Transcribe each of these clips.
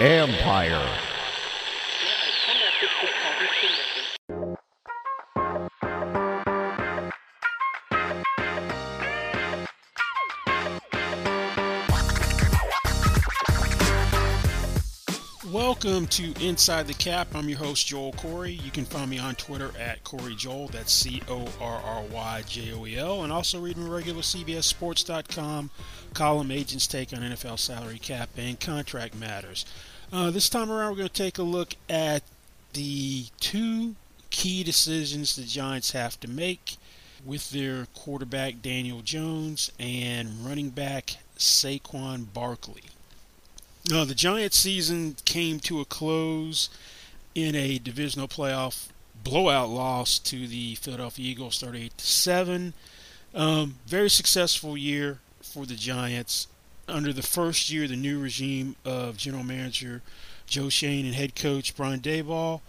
Empire. Welcome to Inside the Cap. I'm your host, Joel Corry. You can find me on Twitter at Corry Joel. That's C O R R Y J O E L. And also read my regular CBSSports.com column Agents Take on NFL Salary Cap and Contract Matters. Uh, this time around, we're going to take a look at the two key decisions the Giants have to make with their quarterback Daniel Jones and running back Saquon Barkley. No, the Giants season came to a close in a divisional playoff blowout loss to the Philadelphia Eagles, 38 to 7. Um, very successful year for the Giants under the first year, the new regime of general manager Joe Schoen and head coach Brian Daboll.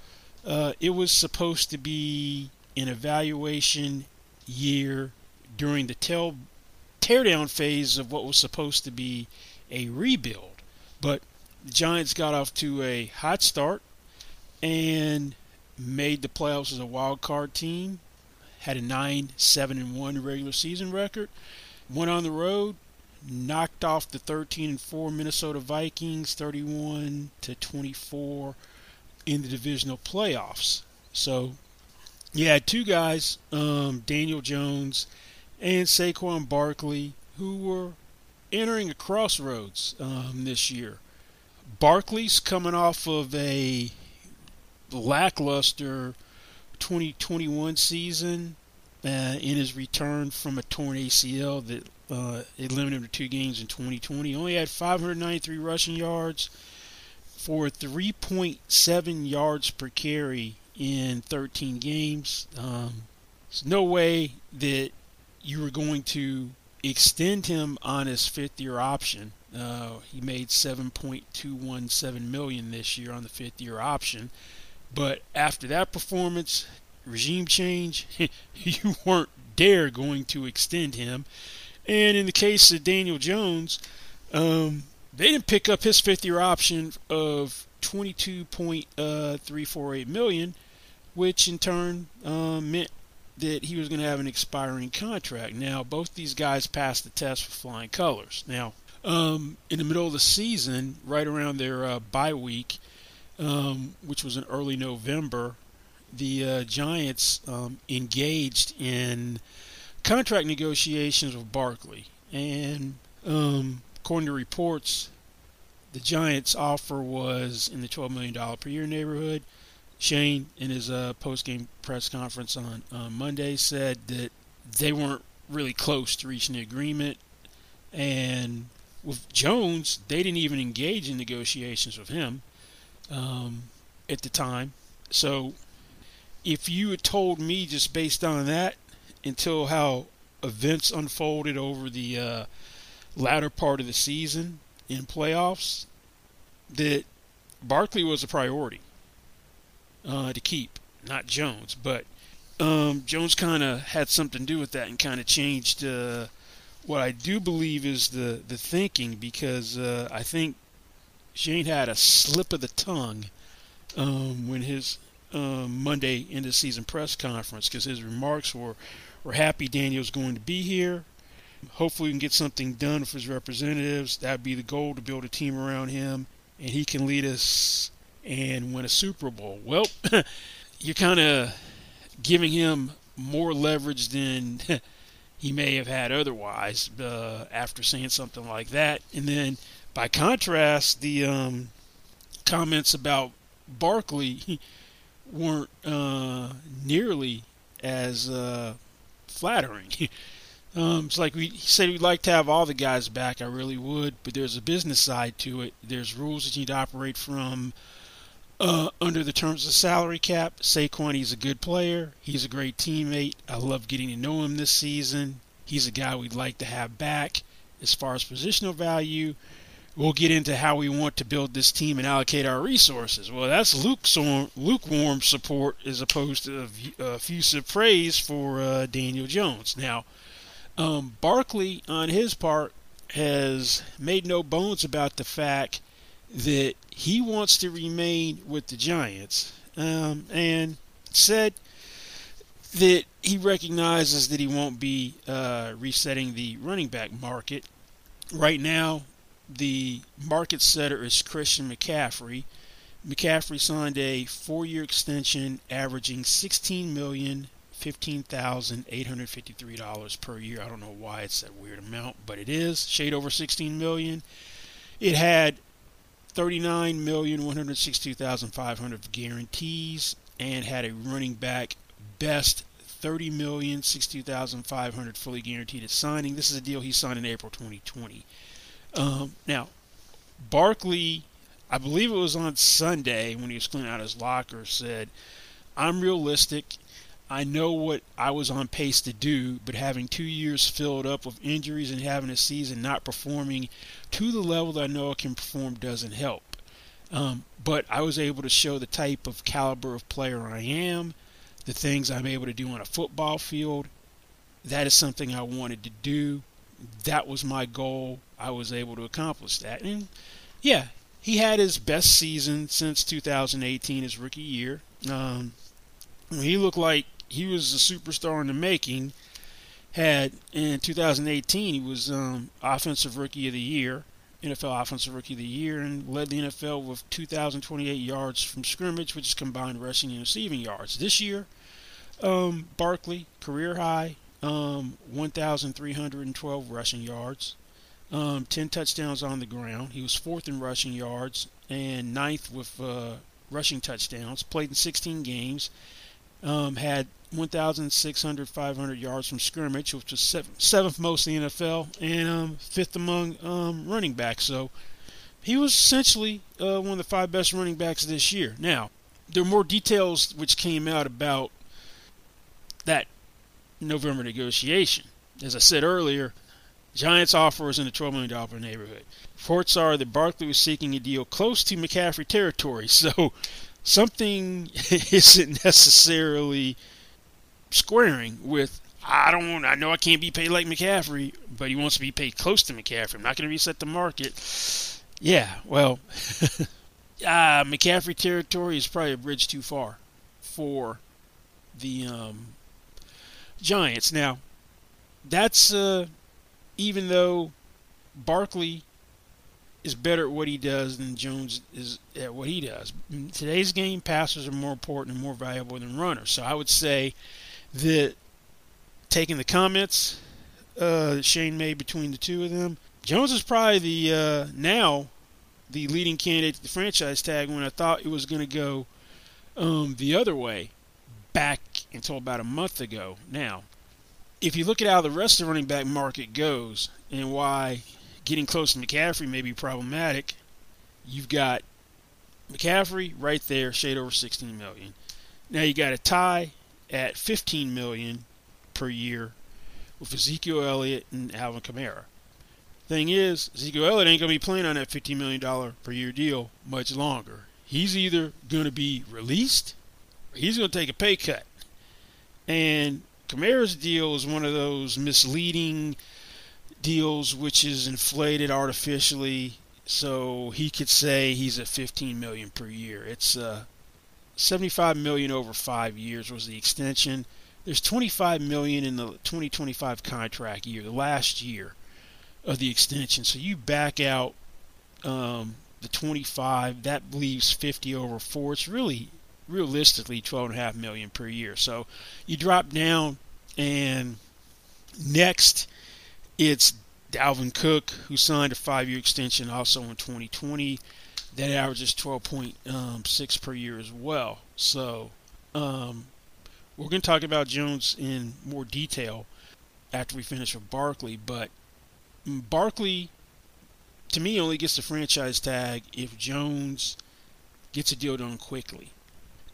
Uh, it was supposed to be an evaluation year during the tail teardown phase of what was supposed to be a rebuild. But the Giants got off to a hot start and made the playoffs as a wild card team. Had a 9 7 and 1 regular season record. Went on the road, knocked off the 13 and 4 Minnesota Vikings 31 to 24 in the divisional playoffs. So you had two guys, um, Daniel Jones and Saquon Barkley, who were entering a crossroads um, this year. Barkley's coming off of a lackluster 2021 season uh, in his return from a torn ACL that uh, it limited him to two games in 2020. He only had 593 rushing yards for 3.7 yards per carry in 13 games. Um, there's no way that you were going to extend him on his fifth year option. Uh, he made 7.217 million this year on the fifth year option, but after that performance, regime change, you weren't dare going to extend him. And in the case of Daniel Jones, um, they didn't pick up his fifth year option of 22.348 million, which in turn uh, meant that he was going to have an expiring contract. Now, both these guys passed the test with flying colors. Now, um, in the middle of the season, right around their uh, bye week, um, which was in early November, the uh, Giants um, engaged in contract negotiations with Barkley. And um, according to reports, the Giants' offer was in the $12 million per year neighborhood. Schoen, in his uh, post-game press conference on, on Monday, said that they weren't really close to reaching an agreement. And with Jones, they didn't even engage in negotiations with him um, at the time. So if you had told me just based on that until how events unfolded over the uh, latter part of the season in playoffs that Barkley was a priority uh, to keep, not Jones. But um, Jones kind of had something to do with that and kind of changed uh, what I do believe is the, the thinking because uh, I think Schoen had a slip of the tongue um, when his um, Monday end of season press conference because his remarks were, we're happy Daniel's going to be here. Hopefully, we can get something done with his representatives. That'd be the goal to build a team around him, and he can lead us and win a Super Bowl. Well, you're kind of giving him more leverage than he may have had otherwise uh, after saying something like that. And then, by contrast, the um, comments about Barkley weren't uh, nearly as uh, flattering. Um, it's like we he said we'd like to have all the guys back. I really would, but there's a business side to it. There's rules that you need to operate from uh, under the terms of salary cap. Saquon, he's a good player. He's a great teammate. I love getting to know him this season. He's a guy we'd like to have back. As far as positional value, we'll get into how we want to build this team and allocate our resources. Well, that's lukewarm, support as opposed to effusive praise for uh, Daniel Jones. Now, um, Barkley, on his part, has made no bones about the fact that he wants to remain with the Giants um, and said that he recognizes that he won't be uh, resetting the running back market. Right now, the market setter is Christian McCaffrey. McCaffrey signed a four-year extension, averaging 16 million fifteen thousand eight hundred fifty-three dollars per year. I don't know why it's that weird amount, but it is shade over 16 million. It had 39 million one hundred sixty-two thousand five hundred guarantees and had a running back best 30 million sixty-two thousand five hundred fully guaranteed at signing. This is a deal he signed in April 2020. Um, now, Barkley, I believe it was on Sunday when he was cleaning out his locker, said, "I'm realistic I know what I was on pace to do, but having two years filled up with injuries and having a season not performing to the level that I know I can perform doesn't help. Um, but I was able to show the type of caliber of player I am, the things I'm able to do on a football field. That is something I wanted to do. That was my goal. I was able to accomplish that. And yeah, he had his best season since 2018, his rookie year. Um, he looked like he was a superstar in the making. Had in 2018 he was um, offensive rookie of the year, NFL offensive rookie of the year, and led the NFL with 2,028 yards from scrimmage, which is combined rushing and receiving yards. This year, um, Barkley career high, um, 1,312 rushing yards, um, 10 touchdowns on the ground. He was fourth in rushing yards and ninth with uh, rushing touchdowns. Played in 16 games um, had 1,600, 500 yards from scrimmage, which was seventh most in the NFL, and um, fifth among um, running backs. So he was essentially uh, one of the five best running backs this year. Now, there are more details which came out about that November negotiation. As I said earlier, Giants offer was in the $12 million neighborhood. Reports are that Barkley was seeking a deal close to McCaffrey territory, so something isn't necessarily squaring with I don't I know I can't be paid like McCaffrey, but he wants to be paid close to McCaffrey. I'm not going to reset the market. Yeah, well, uh, McCaffrey territory is probably a bridge too far for the um, Giants. Now, that's uh, even though Barkley is better at what he does than Jones is at what he does. In today's game, passers are more important and more valuable than runners. So I would say that taking the comments uh, Schoen made between the two of them, Jones is probably the uh, now the leading candidate to the franchise tag when I thought it was going to go um, the other way back until about a month ago. Now, if you look at how the rest of the running back market goes and why getting close to McCaffrey may be problematic. You've got McCaffrey right there, shade over 16 million. Now you got a tie at 15 million per year with Ezekiel Elliott and Alvin Kamara. Thing is, Ezekiel Elliott ain't gonna be playing on that 15 million dollar per year deal much longer. He's either gonna be released or he's gonna take a pay cut. And Kamara's deal is one of those misleading deals which is inflated artificially so he could say he's at 15 million per year. It's uh, 75 million over 5 years was the extension. There's 25 million in the 2025 contract year, the last year of the extension. So you back out um, the 25, that leaves 50 over 4. It's really realistically 12.5 million per year. So you drop down and next it's Dalvin Cook, who signed a five year extension also in 2020. That averages 12.6 um, per year as well. So um, we're going to talk about Jones in more detail. after we finish with Barkley, but Barkley to me only gets the franchise tag if Jones gets a deal done quickly.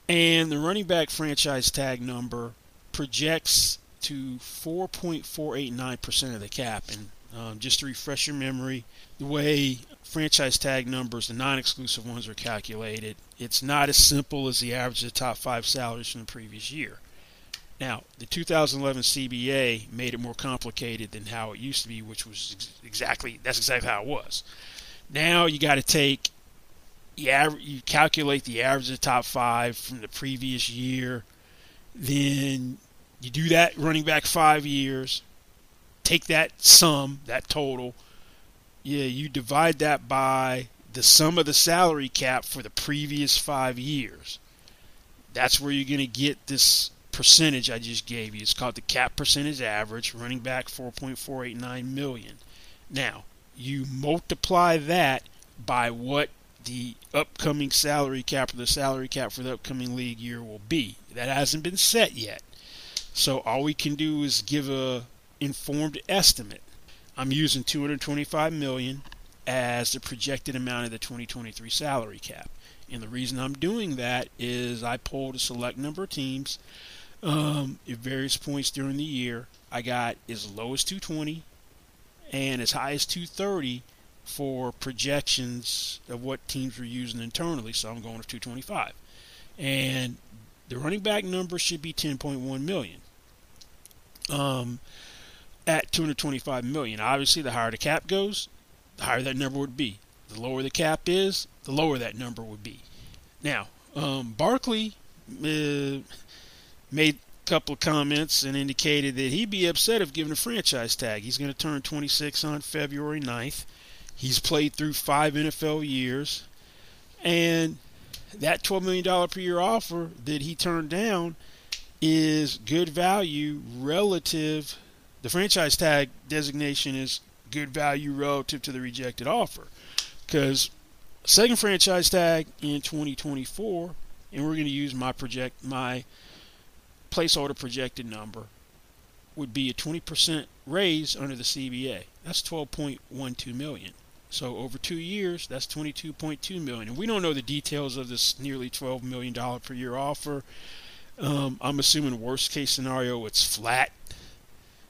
And the running back franchise tag number projects to 4.489% of the cap. And um, just to refresh your memory, the way franchise tag numbers, the non exclusive ones, are calculated, it's not as simple as the average of the top five salaries from the previous year. Now, the 2011 CBA made it more complicated than how it used to be, which was ex- exactly that's exactly how it was. Now you got to take you, aver- you calculate the average of the top five from the previous year, then you do that running back five years, take that sum, that total, yeah, you divide that by the sum of the salary cap for the previous five years. That's where you're going to get this percentage I just gave you. It's called the cap percentage average, running back 4.489 million. Now, you multiply that by what the upcoming salary cap or the salary cap for the upcoming league year will be. That hasn't been set yet. So all we can do is give a informed estimate. I'm using 225 million as the projected amount of the 2023 salary cap. And the reason I'm doing that is I pulled a select number of teams um, at various points during the year. I got as low as 220 and as high as 230 for projections of what teams were using internally. So I'm going to 225. And the running back number should be 10.1 million. Um, at 225 million. Obviously, the higher the cap goes, the higher that number would be. The lower the cap is, the lower that number would be. Now, um, Barkley uh, made a couple of comments and indicated that he'd be upset if given a franchise tag. He's going to turn 26 on February 9th. He's played through five NFL years, and that $12 million per year offer that he turned down is good value relative. The franchise tag designation is good value relative to the rejected offer. Because second franchise tag in 2024, and we're going to use my project my placeholder projected number would be a 20% raise under the CBA. That's 12.12 million. So over two years, that's 22.2 million. And we don't know the details of this nearly 12 million dollar per year offer. Um, I'm assuming worst case scenario, it's flat.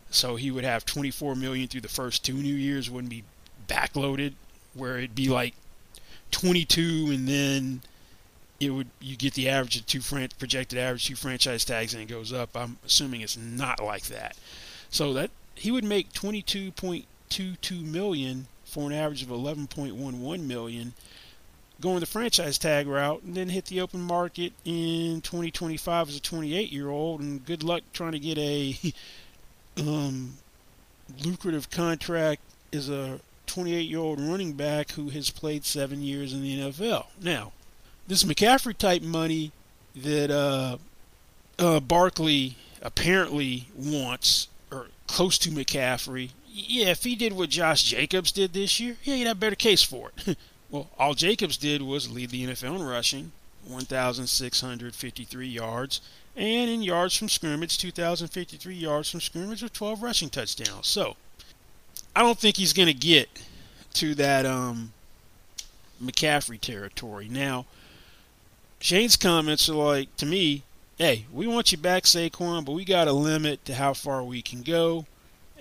So he would have 24 million through the first two new years, wouldn't be backloaded, where it'd be like 22 and then it would you get the average of two fran- projected average two franchise tags and it goes up. I'm assuming it's not like that. So that he would make 22.22 million for an average of 11.11 million going the franchise tag route and then hit the open market in 2025 as a 28 year old and good luck trying to get a um, lucrative contract is a 28 year old running back who has played seven years in the NFL. Now, this McCaffrey type money that uh, uh, Barkley apparently wants, or close to McCaffrey, yeah, if he did what Josh Jacobs did this year, yeah, he'd have a better case for it. well, all Jacobs did was lead the NFL in rushing, 1,653 yards, and in yards from scrimmage, 2,053 yards from scrimmage with 12 rushing touchdowns. So, I don't think he's going to get to that um, McCaffrey territory. Now, Schoen's comments are like, to me, hey, we want you back, Saquon, but we got a limit to how far we can go.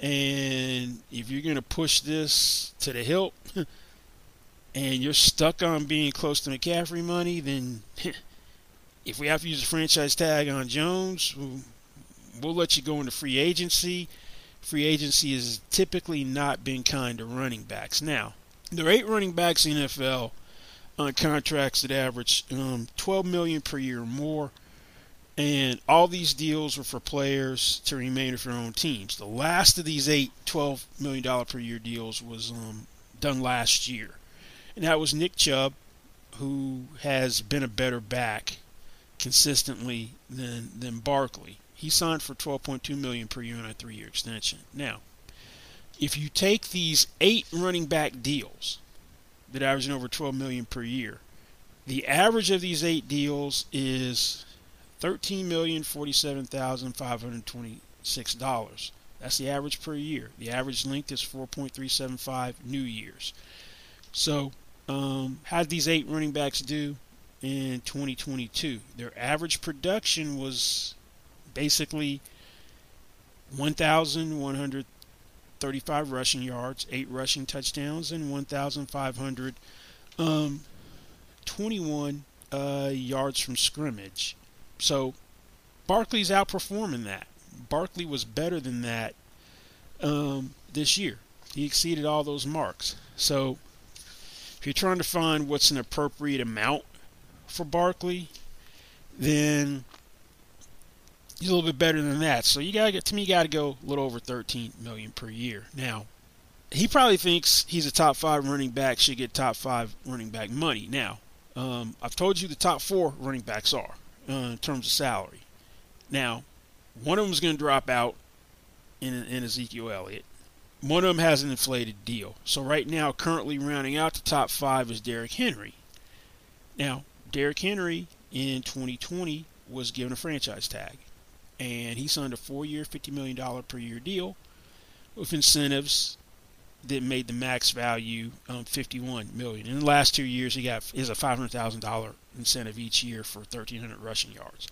And if you're going to push this to the hilt and you're stuck on being close to McCaffrey money, then if we have to use a franchise tag on Jones, we'll, we'll let you go into free agency. Free agency has typically not been kind to running backs. Now, there are eight running backs in NFL on contracts that average um, 12 million per year or more and all these deals were for players to remain with their own teams. The last of these eight $12 million per year deals was um, done last year. And that was Nick Chubb, who has been a better back consistently than, than Barkley. He signed for 12.2 million per year on a three-year extension. Now, if you take these eight running back deals that average over 12 million per year, the average of these eight deals is thirteen million forty-seven thousand five hundred twenty-six dollars That's the average per year. The average length is 4.375 new years. So, um, how did these eight running backs do in 2022? Their average production was basically 1,135 rushing yards, eight rushing touchdowns, and 1,521 um, uh, yards from scrimmage. So Barkley's outperforming that. Barkley was better than that um, this year. He exceeded all those marks. So if you're trying to find what's an appropriate amount for Barkley, then he's a little bit better than that. So you gotta get to me, you gotta go a little over 13 million per year. Now, he probably thinks he's a top five running back, should get top five running back money. Now, um, I've told you the top four running backs are uh, in terms of salary. Now, one of them is going to drop out in, in Ezekiel Elliott. One of them has an inflated deal. So right now, currently rounding out the top five is Derrick Henry. Now, Derrick Henry in 2020 was given a franchise tag, and he signed a four-year, $50 million per year deal with incentives that made the max value um, 51 million. In the last two years, he got is a $500,000 incentive each year for 1,300 rushing yards.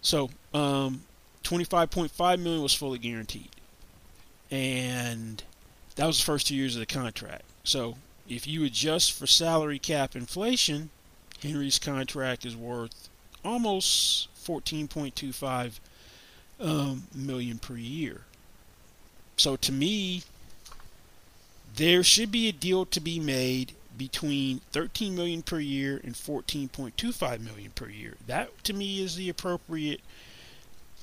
So, um, 25.5 million was fully guaranteed, and that was the first two years of the contract. So, if you adjust for salary cap inflation, Henry's contract is worth almost 14.25 um, million per year. So, to me, there should be a deal to be made between 13 million per year and 14.25 million per year. That to me is the appropriate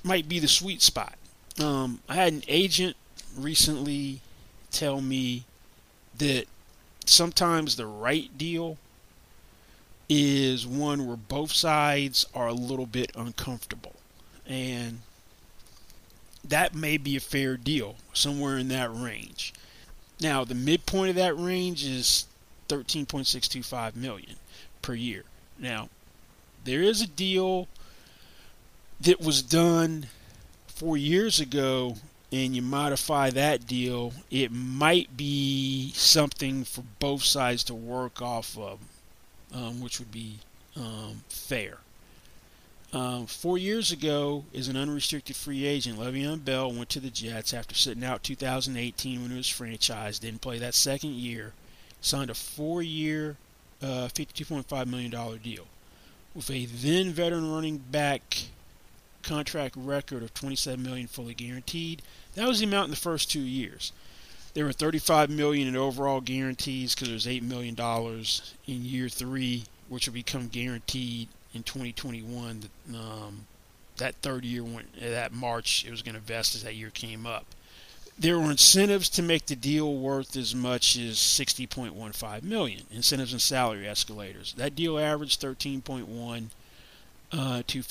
might be the sweet spot. Um, I had an agent recently tell me that sometimes the right deal is one where both sides are a little bit uncomfortable. And that may be a fair deal, somewhere in that range. Now, the midpoint of that range is 13.625 million per year. Now, there is a deal that was done 4 years ago and you modify that deal, it might be something for both sides to work off of, um, which would be um, fair. Um, four years ago, as an unrestricted free agent, Le'Veon Bell went to the Jets after sitting out 2018 when he was franchised. Didn't play that second year. Signed a four-year, uh, $52.5 million deal with a then veteran running back contract record of 27 million fully guaranteed. That was the amount in the first two years. There were 35 million in overall guarantees because there's eight million dollars in year three, which will become guaranteed in 2021. Um, that third year, when that March, it was going to vest as that year came up. There were incentives to make the deal worth as much as 60.15 million. Incentives and salary escalators. That deal averaged 13.125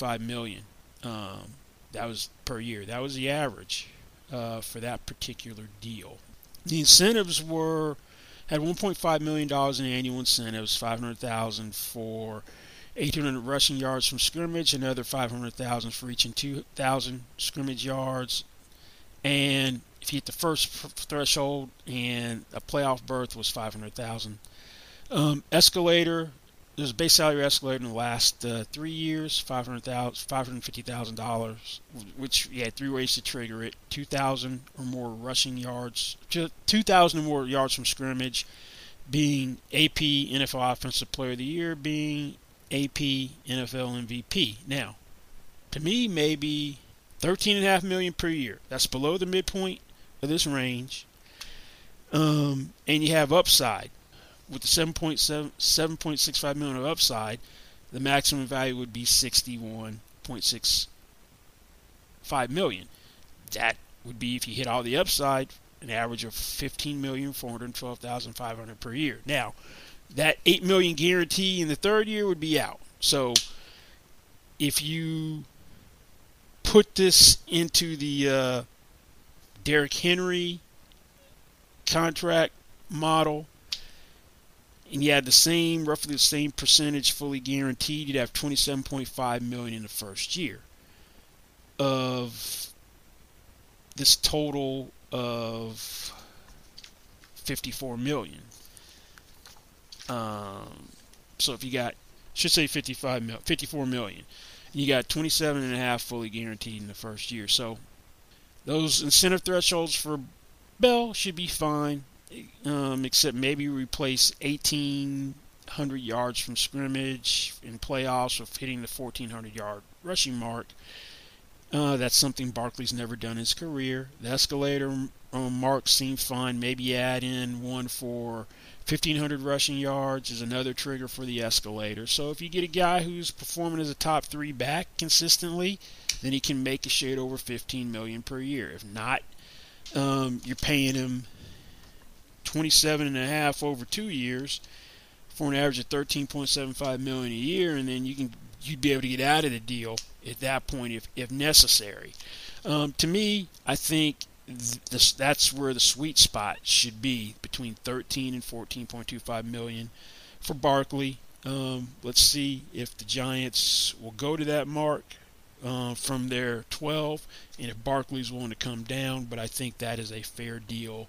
uh, million. Um, that was per year. That was the average uh, for that particular deal. The incentives were had 1.5 million dollars in annual incentives, 500,000 for 800 rushing yards from scrimmage, another 500,000 for each and 2,000 scrimmage yards. And if you hit the first threshold, and a playoff berth was 500,000. Um, escalator, there's a base salary escalator in the last uh, three years, $500,000, $550,000, which you had three ways to trigger it: 2,000 or more rushing yards, 2,000 or more yards from scrimmage, being AP NFL Offensive Player of the Year, being AP NFL MVP. Now, to me, maybe 13.5 million per year. That's below the midpoint of this range. Um, and you have upside with the 7.7 7.65 million of upside. The maximum value would be 61.65 million. That would be if you hit all the upside, an average of 15,412,500 per year. Now, that 8 million guarantee in the third year would be out. So if you put this into the uh, Derrick Henry contract model and you had the same roughly the same percentage fully guaranteed you'd have 27.5 million in the first year of this total of 54 million. Um, so if you got, should say 55 mil, 54 million, you got 27 and a half fully guaranteed in the first year. So those incentive thresholds for Bell should be fine, um, except maybe replace 1,800 yards from scrimmage in playoffs with hitting the 1,400 yard rushing mark. Uh, that's something Barkley's never done in his career. The escalator um, mark seemed fine. Maybe add in one for 1,500 rushing yards is another trigger for the escalator. So if you get a guy who's performing as a top three back consistently, then he can make a shade over 15 million per year. If not, um, you're paying him 27 and a half over two years for an average of 13.75 million a year, and then you can you'd be able to get out of the deal at that point if if necessary. Um, to me, I think this, that's where the sweet spot should be between 13 and 14.25 million for Barkley. Um, let's see if the Giants will go to that mark uh, from their 12, and if Barkley's willing to come down. But I think that is a fair deal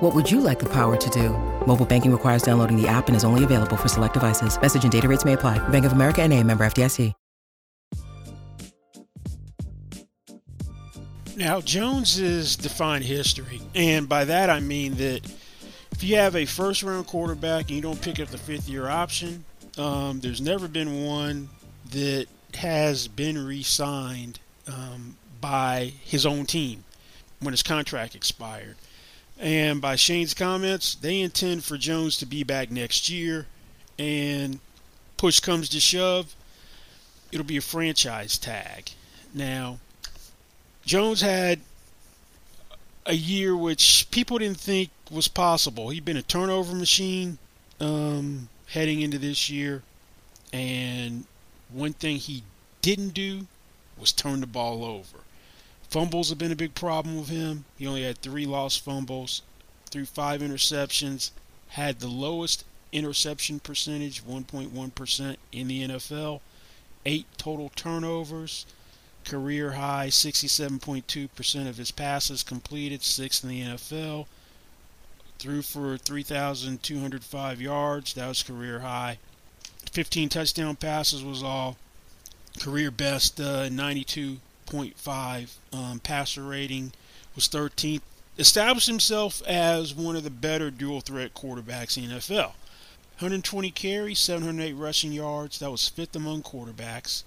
What would you like the power to do? Mobile banking requires downloading the app and is only available for select devices. Message and data rates may apply. Bank of America and a member FDIC. Now, Jones is defined history. And by that I mean that if you have a first round quarterback and you don't pick up the fifth year option, um, there's never been one that has been re signed um, by his own team when his contract expired. And by Schoen's comments, they intend for Jones to be back next year. And push comes to shove, it'll be a franchise tag. Now, Jones had a year which people didn't think was possible. He'd been a turnover machine um, heading into this year, and one thing he didn't do was turn the ball over. Fumbles have been a big problem with him. He only had three lost fumbles, threw five interceptions, had the lowest interception percentage, 1.1% in the NFL, eight total turnovers career high 67.2% of his passes completed, sixth in the NFL. Threw for 3,205 yards, that was career high. 15 touchdown passes was all career best, uh, 92.5 um, passer rating, was 13th. Established himself as one of the better dual threat quarterbacks in the NFL. 120 carries, 708 rushing yards, that was fifth among quarterbacks.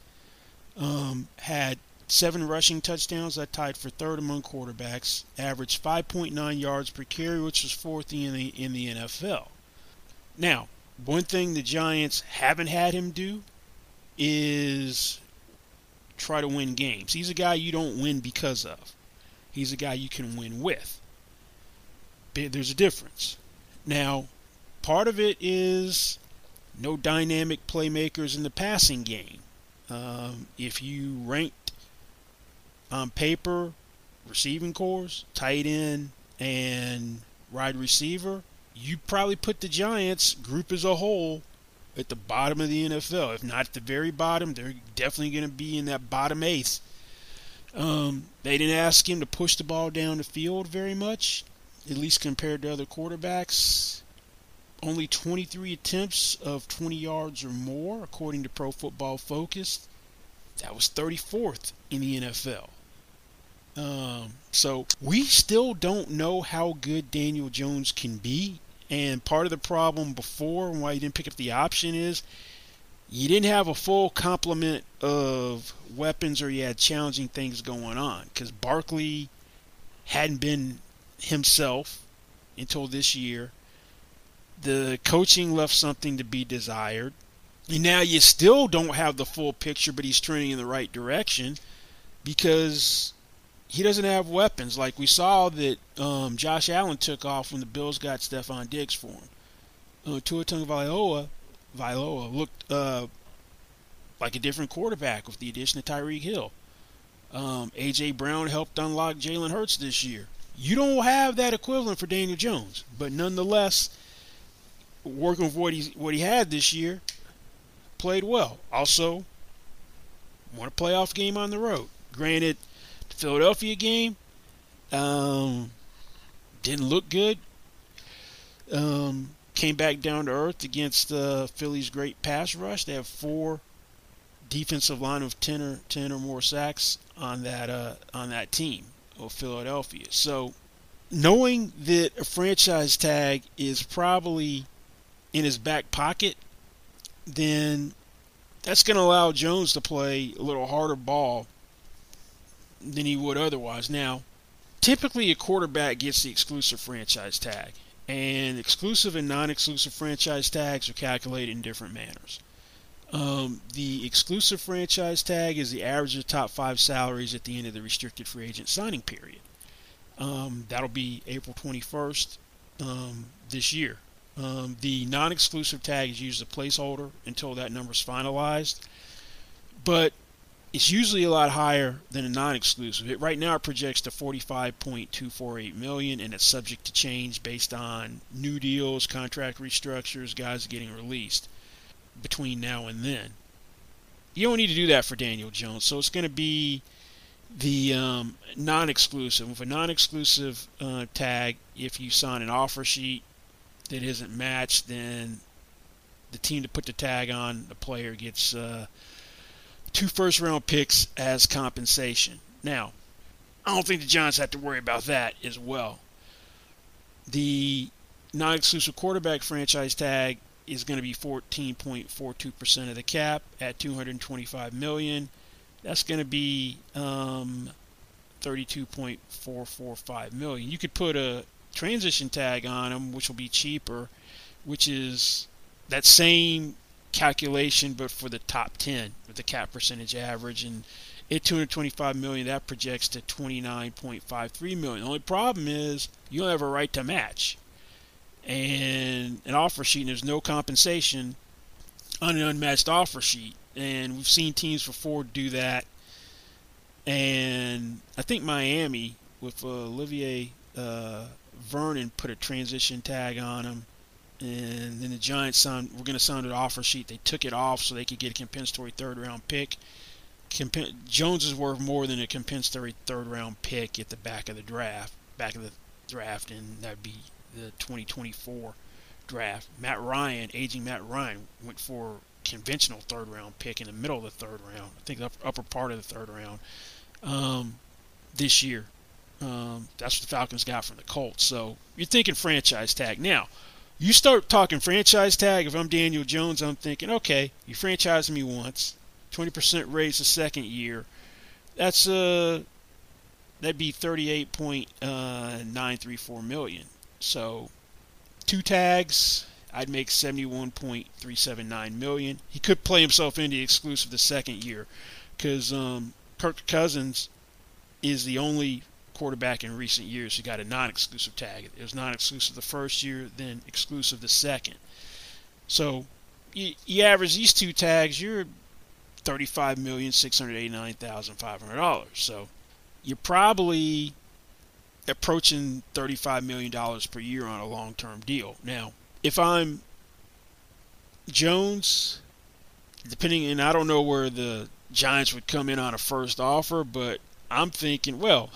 Um, had seven rushing touchdowns. That tied for third among quarterbacks. Averaged 5.9 yards per carry, which was fourth in the in the NFL. Now, one thing the Giants haven't had him do is try to win games. He's a guy you don't win because of. He's a guy you can win with. There's a difference. Now, part of it is no dynamic playmakers in the passing game. Um, if you ranked on paper receiving corps, tight end, and wide receiver, you probably put the Giants group as a whole at the bottom of the NFL. If not at the very bottom, they're definitely going to be in that bottom eighth. Um, they didn't ask him to push the ball down the field very much, at least compared to other quarterbacks. Only 23 attempts of 20 yards or more, according to Pro Football Focus. That was 34th in the NFL. Um, so we still don't know how good Daniel Jones can be. And part of the problem before and why you didn't pick up the option is you didn't have a full complement of weapons or you had challenging things going on because Barkley hadn't been himself until this year. The coaching left something to be desired. And now you still don't have the full picture, but he's trending in the right direction because he doesn't have weapons. Like we saw that um, Josh Allen took off when the Bills got Stefon Diggs for him. uh, Tua Tagovailoa Vailoa looked uh, like a different quarterback with the addition of Tyreek Hill. Um, AJ Brown helped unlock Jalen Hurts this year. You don't have that equivalent for Daniel Jones, but nonetheless, working with what he what he had this year, played well. Also, won a playoff game on the road. Granted, Philadelphia game um, didn't look good. Um, came back down to earth against uh, Philly's great pass rush. They have four defensive line of 10 or 10 or more sacks on that uh, on that team of Philadelphia. So knowing that a franchise tag is probably in his back pocket, then that's going to allow Jones to play a little harder ball than he would otherwise. Now, typically a quarterback gets the exclusive franchise tag, and exclusive and non-exclusive franchise tags are calculated in different manners. Um, the exclusive franchise tag is the average of top five salaries at the end of the restricted free agent signing period. Um, that'll be April 21st um, this year. Um, the non exclusive tag is used as a placeholder until that number is finalized, but it's usually a lot higher than a non exclusive. Right now, it projects to 45.248 million, and it's subject to change based on new deals, contract restructures, guys getting released between now and then. You don't need to do that for Daniel Jones, so it's going to be the um, non-exclusive. With a non-exclusive uh, tag, if you sign an offer sheet that isn't matched, then the team to put the tag on the player gets uh, two first-round picks as compensation. Now, I don't think the Giants have to worry about that as well. The non-exclusive quarterback franchise tag is going to be 14.42% of the cap at 225 million. That's going to be um, 32.445 million. You could put a transition tag on them, which will be cheaper, which is that same calculation, but for the top 10 with the cap percentage average. And at 225 million, that projects to 29.53 million. The only problem is you don't have a right to match and an offer sheet, and there's no compensation on an unmatched offer sheet. And we've seen teams before do that. And I think Miami, with uh, Olivier uh, Vernon, put a transition tag on him. And then the Giants signed, we're going to sign an offer sheet. They took it off so they could get a compensatory third round pick. Jones is worth more than a compensatory third round pick at the back of the draft, back of the draft, and that'd be the 2024 draft. Matt Ryan, aging Matt Ryan, went for conventional third round pick in the middle of the third round. I think the upper part of the third round um, this year. Um, that's what the Falcons got from the Colts. So you're thinking franchise tag. Now, you start talking franchise tag. If I'm Daniel Jones, I'm thinking, okay, you franchise me once, 20% raise the second year. That's uh, that'd be 38.934 uh. So two tags, I'd make 71.379 million. He could play himself into the exclusive the second year because um, Kirk Cousins is the only quarterback in recent years who got a non-exclusive tag. It was non-exclusive the first year, then exclusive the second. So you, you average these two tags, you're thirty-five million six hundred eighty-nine thousand five hundred dollars. So you're probably approaching $35 million per year on a long term deal. Now, if I'm Jones, depending, and I don't know where the Giants would come in on a first offer, but I'm thinking, well,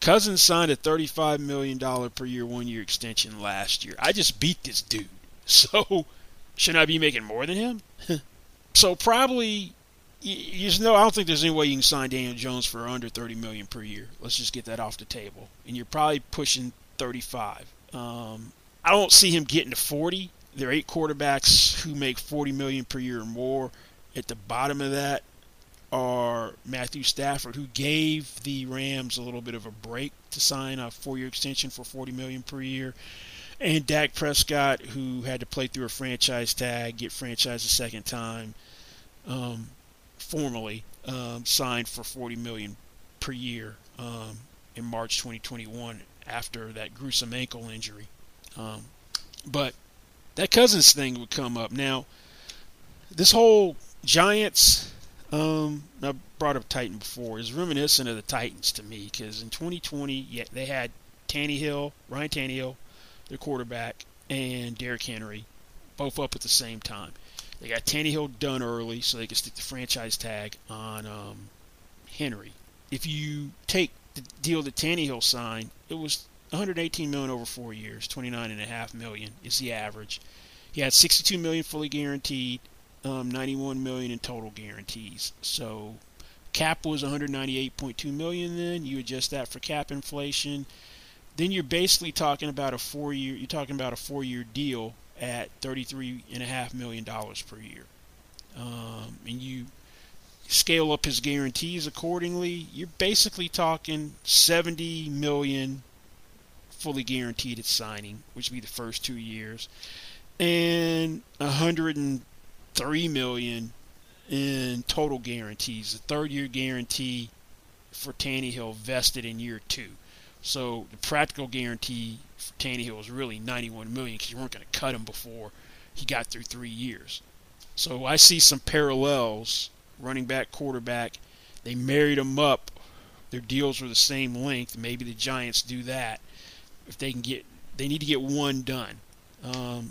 Cousins signed a $35 million per year one year extension last year. I just beat this dude. So, shouldn't I be making more than him? so, probably you, know, I don't think there's any way you can sign Daniel Jones for under 30 million per year. Let's just get that off the table. And you're probably pushing 35. Um, I don't see him getting to 40. There are eight quarterbacks who make 40 million per year or more. At the bottom of that are Matthew Stafford, who gave the Rams a little bit of a break to sign a four-year extension for 40 million per year, and Dak Prescott, who had to play through a franchise tag, get franchised a second time. Um, formally um, signed for 40 million per year um, in March 2021 after that gruesome ankle injury. Um, but that Cousins thing would come up. Now, this whole Giants, um, I brought up Titan before, is reminiscent of the Titans to me because in 2020, yeah, they had Tannehill, Ryan Tannehill, their quarterback, and Derrick Henry, both up at the same time. They got Tannehill done early so they could stick the franchise tag on um, Henry. If you take the deal that Tannehill signed, it was 118 million over four years, 29.5 million is the average. He had 62 million fully guaranteed, um, 91 million in total guarantees. So cap was 198.2 million. Then you adjust that for cap inflation, then you're basically talking about a four year. You're talking about a four year deal at 33.5 million dollars per year, um, and you scale up his guarantees accordingly. You're basically talking 70 million fully guaranteed at signing, which would be the first two years, and 103 million in total guarantees. The third year guarantee for Tannehill vested in year two. So the practical guarantee for Tannehill was really 91 million because you weren't going to cut him before he got through three years. So I see some parallels. Running back, quarterback, they married them up. Their deals were the same length. Maybe the Giants do that if they can get. They need to get one done. Um,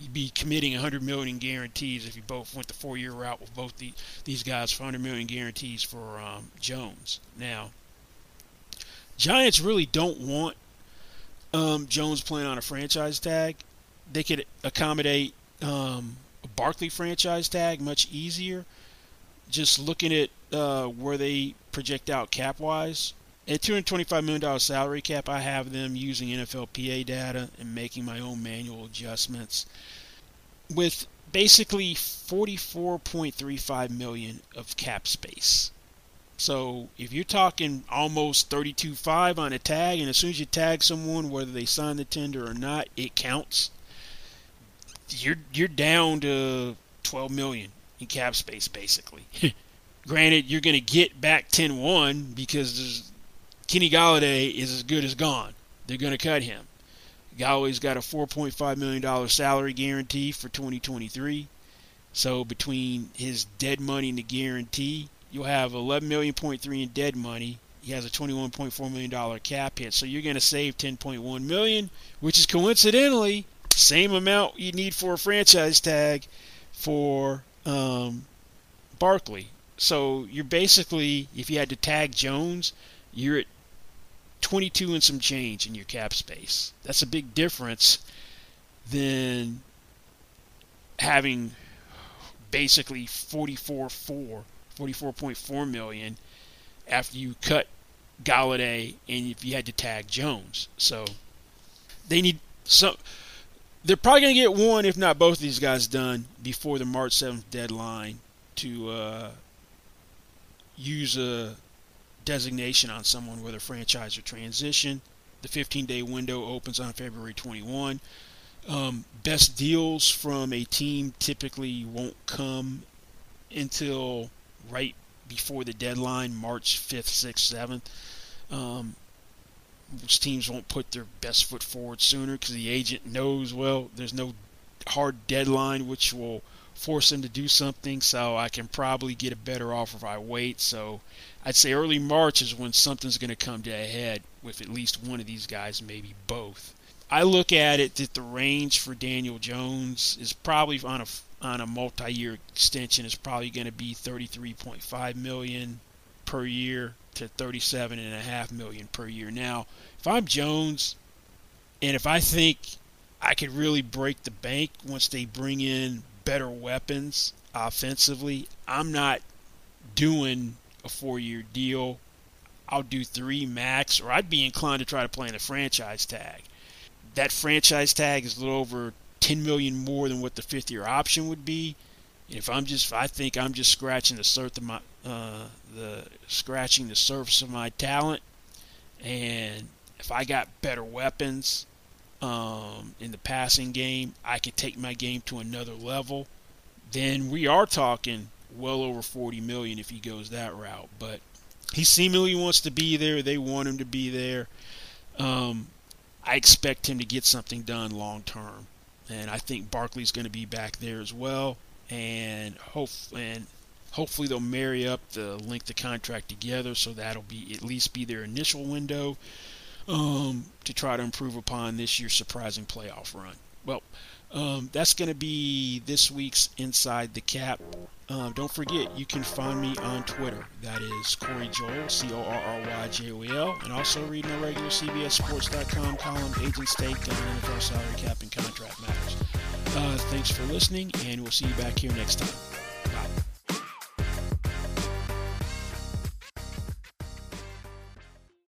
you'd be committing 100 million guarantees if you both went the four-year route with both the, these guys for 100 million guarantees for um, Jones. Now, Giants really don't want um, Jones playing on a franchise tag. They could accommodate um, a Barkley franchise tag much easier. Just looking at uh, where they project out cap wise, at $225 million salary cap, I have them using NFLPA data and making my own manual adjustments. With basically 44.35 million of cap space. So if you're talking almost 32.5 on a tag, and as soon as you tag someone, whether they sign the tender or not, it counts. You're you're down to 12 million in cap space basically. Granted, you're going to get back 10-1 because Kenny Golladay is as good as gone. They're going to cut him. Golladay's got a 4.5 million dollar salary guarantee for 2023. So between his dead money and the guarantee, you'll have 11 million point three in dead money. He has a 21.4 million dollar cap hit, so you're going to save 10.1 million, which is coincidentally same amount you need for a franchise tag for um, Barkley. So you're basically, if you had to tag Jones, you're at 22 and some change in your cap space. That's a big difference than having basically 44 4 44.4 million after you cut Golladay and if you had to tag Jones. So they need some. They're probably going to get one, if not both of these guys done before the March 7th deadline to uh, use a designation on someone, whether franchise or transition. The 15 day window opens on February 21. Um, best deals from a team typically won't come until right before the deadline, March 5th, 6th, 7th. Um, which teams won't put their best foot forward sooner because the agent knows, well, there's no hard deadline which will force him to do something, so I can probably get a better offer if I wait. So I'd say early March is when something's going to come to a head with at least one of these guys, maybe both. I look at it that the range for Daniel Jones is probably on a on a multi-year extension is probably going to be 33.5 million per year to 37.5 million per year. Now, if I'm Jones, and if I think I could really break the bank once they bring in better weapons offensively, I'm not doing a four-year deal. I'll do three max, or I'd be inclined to try to play in the franchise tag. That franchise tag is a little over 10 million more than what the fifth year option would be. And if I'm just, I think I'm just scratching the surface of my, uh, the scratching the surface of my talent. And if I got better weapons um, in the passing game, I could take my game to another level. Then we are talking well over 40 million if he goes that route. But he seemingly wants to be there. They want him to be there. Um, I expect him to get something done long term and I think Barkley's going to be back there as well. And hope and hopefully they'll marry up the length of contract together, so that'll be at least be their initial window um, to try to improve upon this year's surprising playoff run. Well, um, that's going to be this week's Inside the Cap. Um, don't forget, you can find me on Twitter. That is Corry Joel, C O R R Y J O E L, and also reading the regular CBSSports.com column, Agents Take on NFL salary cap and contract matters. Uh, thanks for listening, and we'll see you back here next time.